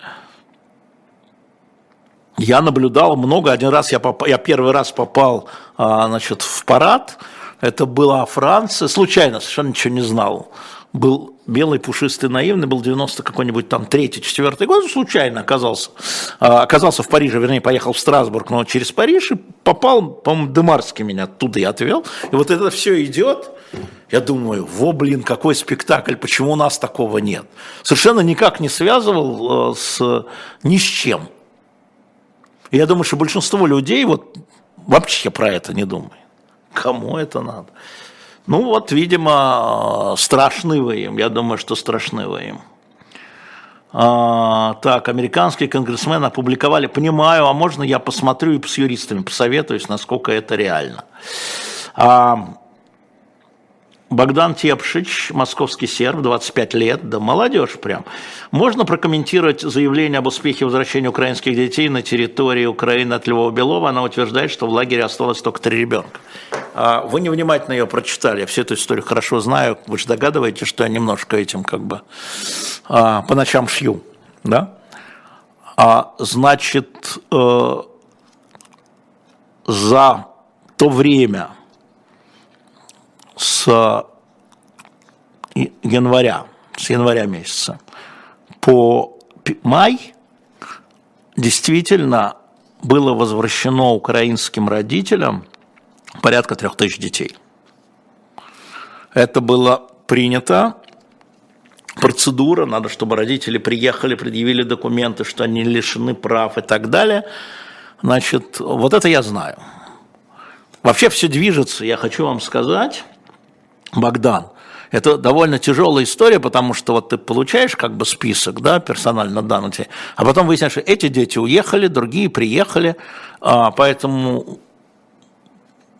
Я наблюдал много. Один раз я, попал, я первый раз попал а, значит, в парад. Это была Франция. Случайно, совершенно ничего не знал был белый, пушистый, наивный, был 90 какой-нибудь там третий, четвертый год, случайно оказался, а, оказался в Париже, вернее, поехал в Страсбург, но через Париж и попал, по-моему, Демарский меня оттуда и отвел, и вот это все идет, я думаю, во, блин, какой спектакль, почему у нас такого нет? Совершенно никак не связывал э, с ни с чем. И я думаю, что большинство людей вот вообще про это не думает. Кому это надо? Ну вот, видимо, страшны вы им. Я думаю, что страшны вы им. А, так, американские конгрессмены опубликовали, понимаю, а можно я посмотрю и с юристами посоветуюсь, насколько это реально. А, Богдан Тепшич, московский серб, 25 лет, да молодежь прям. Можно прокомментировать заявление об успехе возвращения украинских детей на территории Украины от Львова Белова? Она утверждает, что в лагере осталось только три ребенка. А вы невнимательно ее прочитали, я всю эту историю хорошо знаю, вы же догадываетесь, что я немножко этим как бы а, по ночам шью, да? А, значит, э, за то время, с января, с января месяца по май действительно было возвращено украинским родителям порядка трех тысяч детей. Это было принято, процедура, надо, чтобы родители приехали, предъявили документы, что они лишены прав и так далее. Значит, вот это я знаю. Вообще все движется, я хочу вам сказать, Богдан. Это довольно тяжелая история, потому что вот ты получаешь как бы список, да, персонально данных, а потом выясняешь, что эти дети уехали, другие приехали, а, поэтому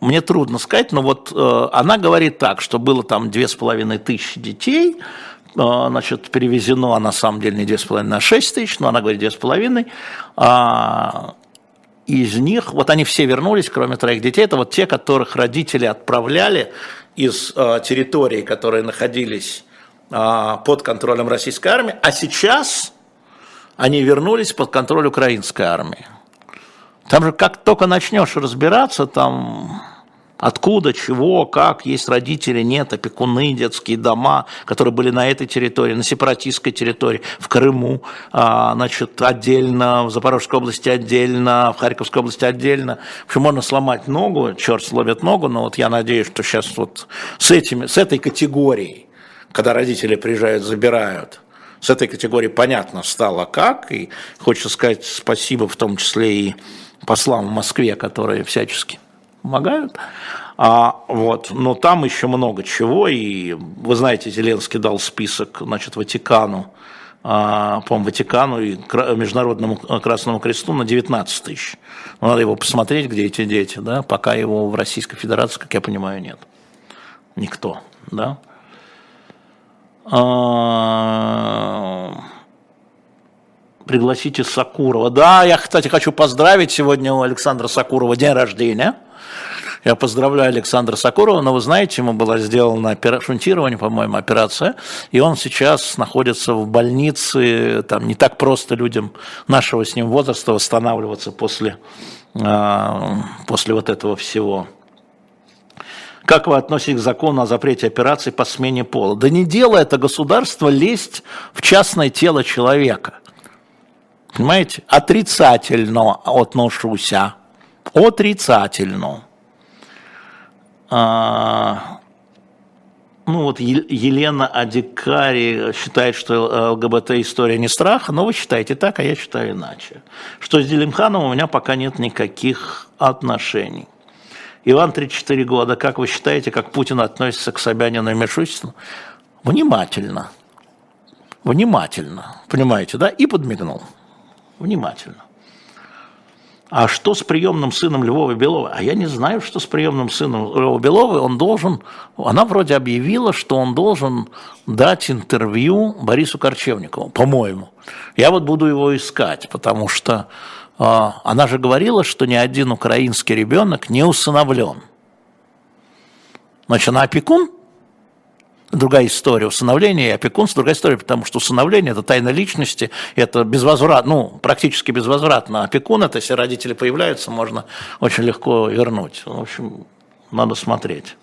мне трудно сказать, но вот э, она говорит так, что было там две с половиной тысячи детей, э, значит, перевезено, а на самом деле не две с половиной, а шесть тысяч, но она говорит две с половиной, а, из них, вот они все вернулись, кроме троих детей, это вот те, которых родители отправляли из э, территорий, которые находились э, под контролем российской армии, а сейчас они вернулись под контроль украинской армии. Там же как только начнешь разбираться, там Откуда, чего, как, есть родители, нет, опекуны, детские дома, которые были на этой территории, на сепаратистской территории, в Крыму, а, значит, отдельно, в Запорожской области отдельно, в Харьковской области отдельно. В общем, можно сломать ногу, черт сломит ногу, но вот я надеюсь, что сейчас вот с, этими, с этой категорией, когда родители приезжают, забирают, с этой категорией понятно стало как, и хочется сказать спасибо в том числе и послам в Москве, которые всячески помогают. А, вот. Но там еще много чего, и вы знаете, Зеленский дал список значит, Ватикану а, по Ватикану и Международному Красному Кресту на 19 тысяч. Надо его посмотреть, где эти дети, да, пока его в Российской Федерации, как я понимаю, нет. Никто, да. А, пригласите Сакурова. Да, я, кстати, хочу поздравить сегодня у Александра Сакурова день рождения. Я поздравляю Александра Сокурова, но вы знаете, ему была сделана шунтирование, по-моему, операция, и он сейчас находится в больнице, там не так просто людям нашего с ним возраста восстанавливаться после, а, после вот этого всего. Как вы относитесь к закону о запрете операций по смене пола? Да не дело это государство лезть в частное тело человека. Понимаете? Отрицательно отношусь. Отрицательно. А, ну вот Елена Адикари считает, что ЛГБТ-история не страх, но вы считаете так, а я считаю иначе. Что с Делимханом у меня пока нет никаких отношений. Иван, 34 года, как вы считаете, как Путин относится к Собянину и Мишустину? Внимательно. Внимательно. Понимаете, да? И подмигнул. Внимательно. А что с приемным сыном Львова Белова? А я не знаю, что с приемным сыном Львова Белова. Он должен, она вроде объявила, что он должен дать интервью Борису Корчевникову, по-моему. Я вот буду его искать, потому что э, она же говорила, что ни один украинский ребенок не усыновлен. Значит, она опекун? Другая история. Усыновление и опекунство – другая история, потому что усыновление – это тайна личности, это безвозвратно, ну, практически безвозвратно. Опекун – это если родители появляются, можно очень легко вернуть. В общем, надо смотреть.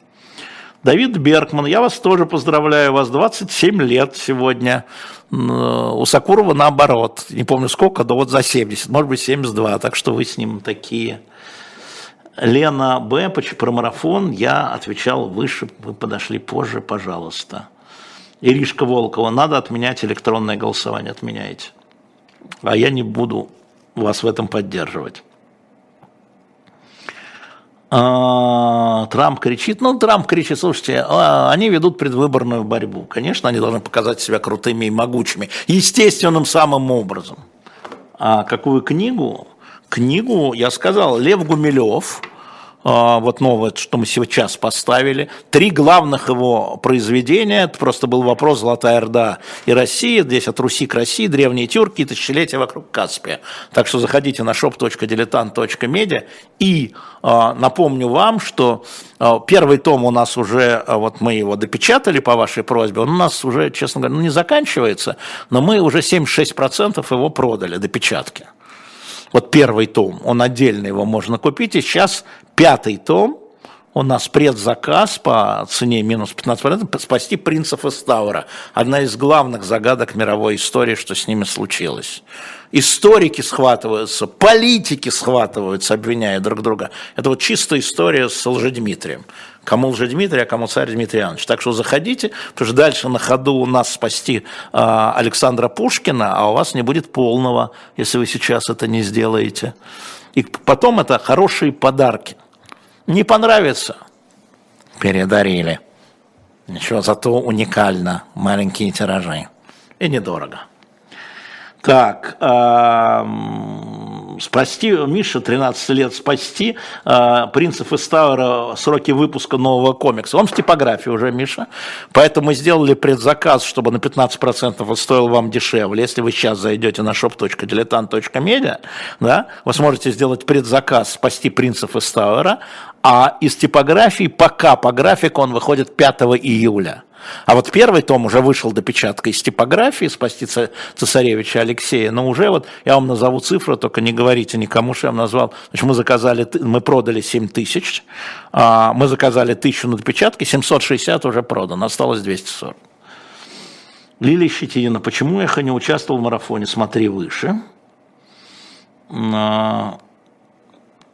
Давид Беркман, я вас тоже поздравляю, у вас 27 лет сегодня. У Сакурова наоборот, не помню сколько, да вот за 70, может быть 72, так что вы с ним такие – Лена Б. про марафон я отвечал выше, вы подошли позже, пожалуйста. Иришка Волкова, надо отменять электронное голосование, отменяйте. А я не буду вас в этом поддерживать. А, Трамп кричит, ну, Трамп кричит, слушайте, а, они ведут предвыборную борьбу. Конечно, они должны показать себя крутыми и могучими, естественным самым образом. А какую книгу? Книгу, я сказал, Лев Гумилев, а, вот новое, что мы сейчас поставили. Три главных его произведения, это просто был вопрос «Золотая Орда» и Россия, здесь от Руси к России, древние тюрки и тысячелетия вокруг Каспия. Так что заходите на shop.diletant.media и а, напомню вам, что а, первый том у нас уже, вот мы его допечатали по вашей просьбе, он у нас уже, честно говоря, ну, не заканчивается, но мы уже 76% его продали, допечатки. Вот первый том, он отдельно его можно купить. И сейчас пятый том, у нас предзаказ по цене минус 15%, спасти принцев из Таура. Одна из главных загадок мировой истории, что с ними случилось. Историки схватываются, политики схватываются, обвиняя друг друга. Это вот чистая история с Лжедмитрием. Кому Лжедмитрий, а кому царь Дмитрий Иванович. Так что заходите, потому что дальше на ходу у нас спасти э, Александра Пушкина, а у вас не будет полного, если вы сейчас это не сделаете. И потом это хорошие подарки. Не понравится? Передарили. Ничего, зато уникально. Маленькие тиражи. И недорого. Так, спасти, Миша, 13 лет спасти, э, принцев из Тауэра, сроки выпуска нового комикса. Он в типографии уже, Миша. Поэтому мы сделали предзаказ, чтобы на 15% он стоил вам дешевле. Если вы сейчас зайдете на shop.diletant.media, да, вы сможете сделать предзаказ «Спасти принцев из Тауэра», а из типографии пока по графику он выходит 5 июля. А вот первый том уже вышел до печатка из типографии «Спасти цесаревича Алексея», но уже вот, я вам назову цифру, только не говорите никому, что я вам назвал. Значит, мы заказали, мы продали 7 тысяч, а, мы заказали тысячу на допечатке, 760 уже продано, осталось 240. Лилия Щетинина, почему я не участвовал в марафоне «Смотри выше»? А,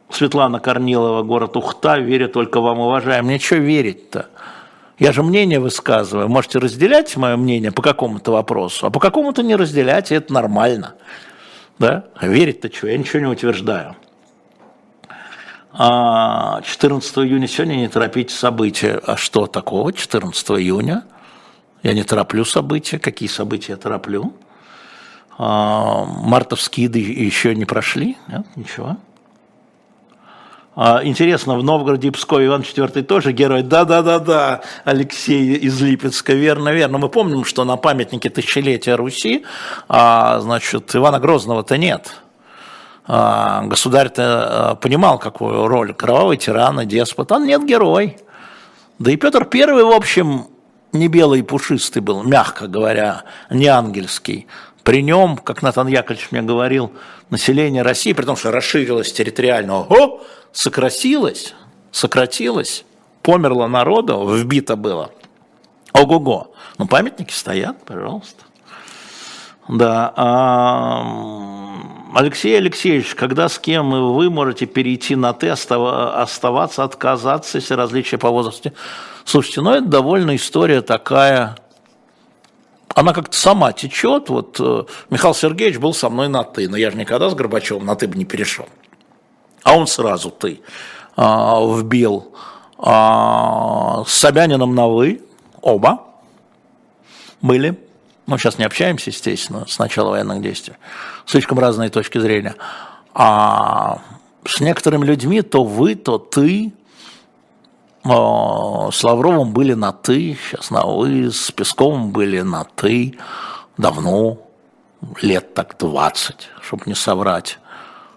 Светлана Корнилова, город Ухта, верю только вам, уважаем. Мне что верить-то? Я же мнение высказываю. Можете разделять мое мнение по какому-то вопросу, а по какому-то не разделять, и это нормально. Да? А верить-то что? Я ничего не утверждаю. 14 а, июня сегодня не торопите события. А что такого 14 июня? Я не тороплю события. Какие события я тороплю? А, мартовские еще не прошли, нет, ничего. А, интересно, в Новгороде и Пскове Иван IV тоже герой. Да-да-да-да, Алексей из Липецка, верно, верно. Мы помним, что на памятнике тысячелетия Руси, а, значит, Ивана Грозного-то нет. А, государь-то понимал, какую роль кровавый тиран и деспот. Он нет герой. Да и Петр I, в общем, не белый и пушистый был, мягко говоря, не ангельский. При нем, как Натан Яковлевич мне говорил, население России, при том, что расширилось территориально, о, сократилось, сократилось, померло народу, вбито было. Ого-го. Ну, памятники стоят, пожалуйста. Да. Алексей Алексеевич, когда с кем вы можете перейти на «ты», оставаться, отказаться, если различия по возрасту? Слушайте, ну это довольно история такая, она как-то сама течет. Вот э, Михаил Сергеевич был со мной на «ты», но я же никогда с Горбачевым на «ты» бы не перешел. А он сразу «ты» а, вбил. А, с Собянином на «вы» оба были. Ну, сейчас не общаемся, естественно, с начала военных действий. Слишком разные точки зрения. А с некоторыми людьми то вы, то ты. С Лавровым были на «ты», сейчас на «вы», с Песковым были на «ты» давно, лет так 20, чтобы не соврать.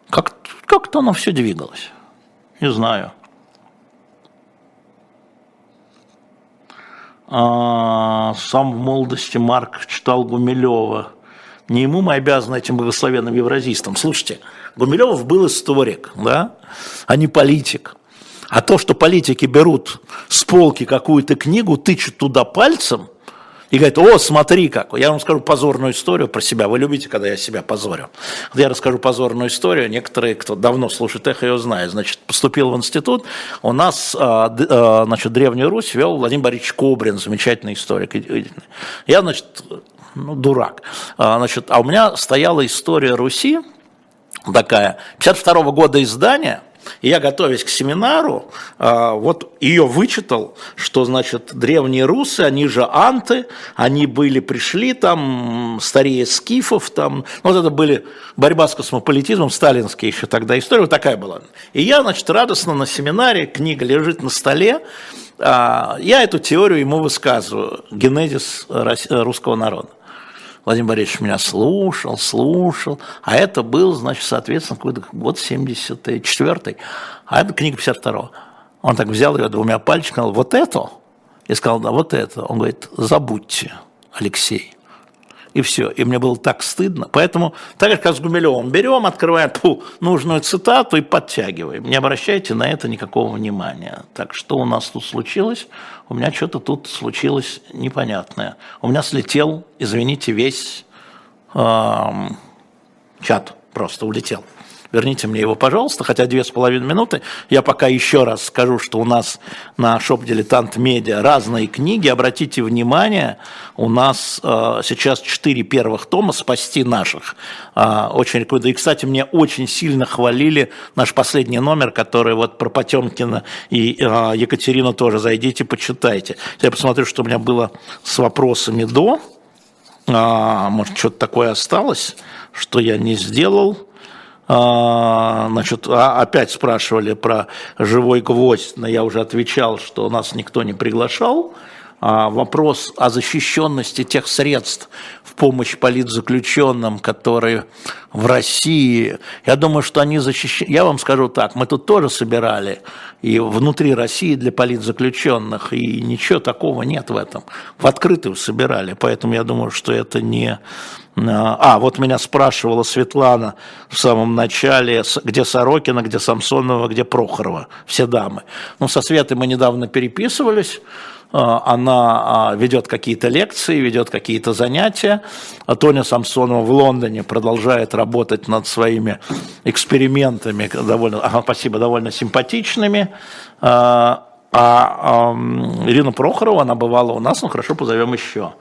Как, как-то оно все двигалось. Не знаю. А, сам в молодости Марк читал Гумилева. Не ему мы обязаны этим благословенным евразистам. Слушайте, Гумилев был историк, да, а не политик. А то, что политики берут с полки какую-то книгу, тычут туда пальцем и говорят, о, смотри как. Я вам скажу позорную историю про себя. Вы любите, когда я себя позорю. Я расскажу позорную историю. Некоторые, кто давно слушает эхо, ее знают. Значит, поступил в институт. У нас, а, а, значит, Древнюю Русь вел Владимир Борисович Кобрин, замечательный историк. Я, значит, ну, дурак. А, значит, а у меня стояла история Руси, такая, 52 -го года издания – и я, готовясь к семинару, а, вот ее вычитал, что, значит, древние русы, они же анты, они были, пришли там, старее скифов, там, ну, вот это были борьба с космополитизмом, сталинские еще тогда история, вот такая была. И я, значит, радостно на семинаре, книга лежит на столе, а, я эту теорию ему высказываю, генезис русского народа. Владимир Борисович меня слушал, слушал, а это был, значит, соответственно, какой-то год 74-й, а это книга 52-го. Он так взял ее двумя пальчиками, вот это? Я сказал, да, вот это. Он говорит, забудьте, Алексей и все. И мне было так стыдно. Поэтому, так же, как с Гумилевым, берем, открываем фу, нужную цитату и подтягиваем. Не обращайте на это никакого внимания. Так, что у нас тут случилось? У меня что-то тут случилось непонятное. У меня слетел, извините, весь эм, чат просто улетел верните мне его, пожалуйста, хотя две с половиной минуты. Я пока еще раз скажу, что у нас на шоп Дилетант Медиа разные книги. Обратите внимание, у нас э, сейчас четыре первых тома «Спасти наших». Э, очень рекомендую. И, кстати, мне очень сильно хвалили наш последний номер, который вот про Потемкина и э, Екатерину тоже. Зайдите, почитайте. Я посмотрю, что у меня было с вопросами до. А, может, что-то такое осталось, что я не сделал. А, значит, а, опять спрашивали про живой гвоздь, но я уже отвечал, что нас никто не приглашал. А, вопрос о защищенности тех средств в помощь политзаключенным, которые в России, я думаю, что они защищены. Я вам скажу так, мы тут тоже собирали и внутри России для политзаключенных, и ничего такого нет в этом. В открытую собирали, поэтому я думаю, что это не а, вот меня спрашивала Светлана в самом начале, где Сорокина, где Самсонова, где Прохорова, все дамы. Ну, со Светой мы недавно переписывались, а, она а, ведет какие-то лекции, ведет какие-то занятия. А Тоня Самсонова в Лондоне продолжает работать над своими экспериментами, довольно, ага, спасибо, довольно симпатичными. А, а Ирина Прохорова, она бывала у нас, ну хорошо, позовем еще.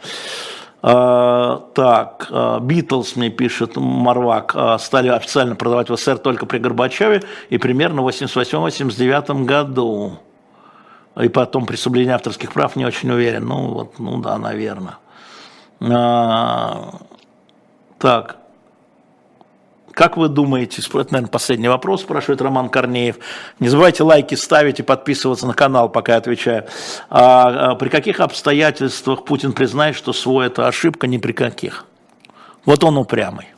А, так, Битлз мне пишет, Марвак, стали официально продавать в СССР только при Горбачеве и примерно в 88-89 году. И потом при соблюдении авторских прав не очень уверен. Ну, вот, ну да, наверное. А, так, Как вы думаете, это, наверное, последний вопрос, спрашивает Роман Корнеев. Не забывайте лайки ставить и подписываться на канал, пока я отвечаю. А, а, при каких обстоятельствах Путин признает, что свой это ошибка? Ни при каких. Вот он упрямый,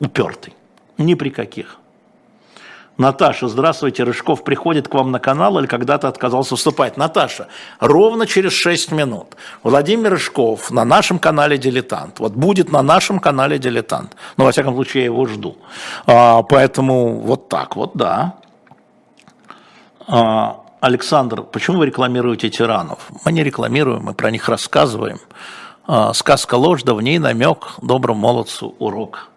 упертый. Ни при каких. Наташа, здравствуйте, Рыжков приходит к вам на канал или когда-то отказался выступать? Наташа, ровно через 6 минут Владимир Рыжков на нашем канале «Дилетант». Вот будет на нашем канале «Дилетант». Ну, во всяком случае, я его жду. А, поэтому вот так вот, да. А, Александр, почему вы рекламируете тиранов? Мы не рекламируем, мы про них рассказываем. А, сказка ложь, да в ней намек, доброму молодцу урок.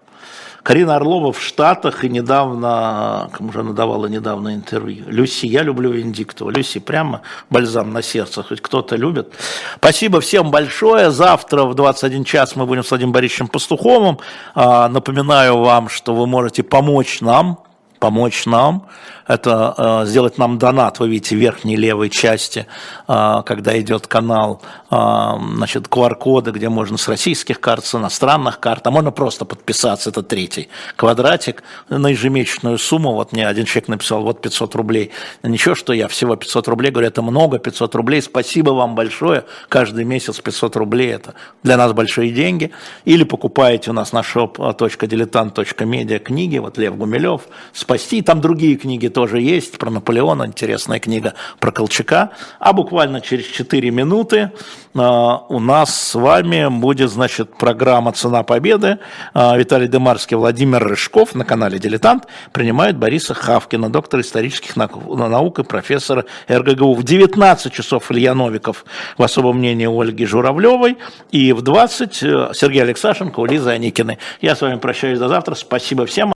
Карина Орлова в Штатах и недавно, кому же она давала недавно интервью, Люси, я люблю Виндиктова. Люси, прямо бальзам на сердце, хоть кто-то любит. Спасибо всем большое. Завтра в 21 час мы будем с Владимиром Борисовичем Пастуховым. А, напоминаю вам, что вы можете помочь нам, помочь нам это э, сделать нам донат, вы видите, в верхней левой части, э, когда идет канал, э, значит, QR-коды, где можно с российских карт, с иностранных карт, а можно просто подписаться, это третий квадратик, на ежемесячную сумму, вот мне один человек написал, вот 500 рублей, ничего, что я всего 500 рублей, говорю, это много, 500 рублей, спасибо вам большое, каждый месяц 500 рублей, это для нас большие деньги, или покупаете у нас на shop.diletant.media книги, вот Лев Гумилев, «Спасти», там другие книги тоже есть, про Наполеона, интересная книга про Колчака. А буквально через 4 минуты э, у нас с вами будет, значит, программа «Цена победы». Э, Виталий Демарский, Владимир Рыжков на канале «Дилетант» принимает Бориса Хавкина, доктора исторических наук и профессора РГГУ. В 19 часов Илья Новиков в особом мнении Ольги Журавлевой и в 20 э, Сергей Алексашенко, у Лизы Аникиной. Я с вами прощаюсь до завтра. Спасибо всем.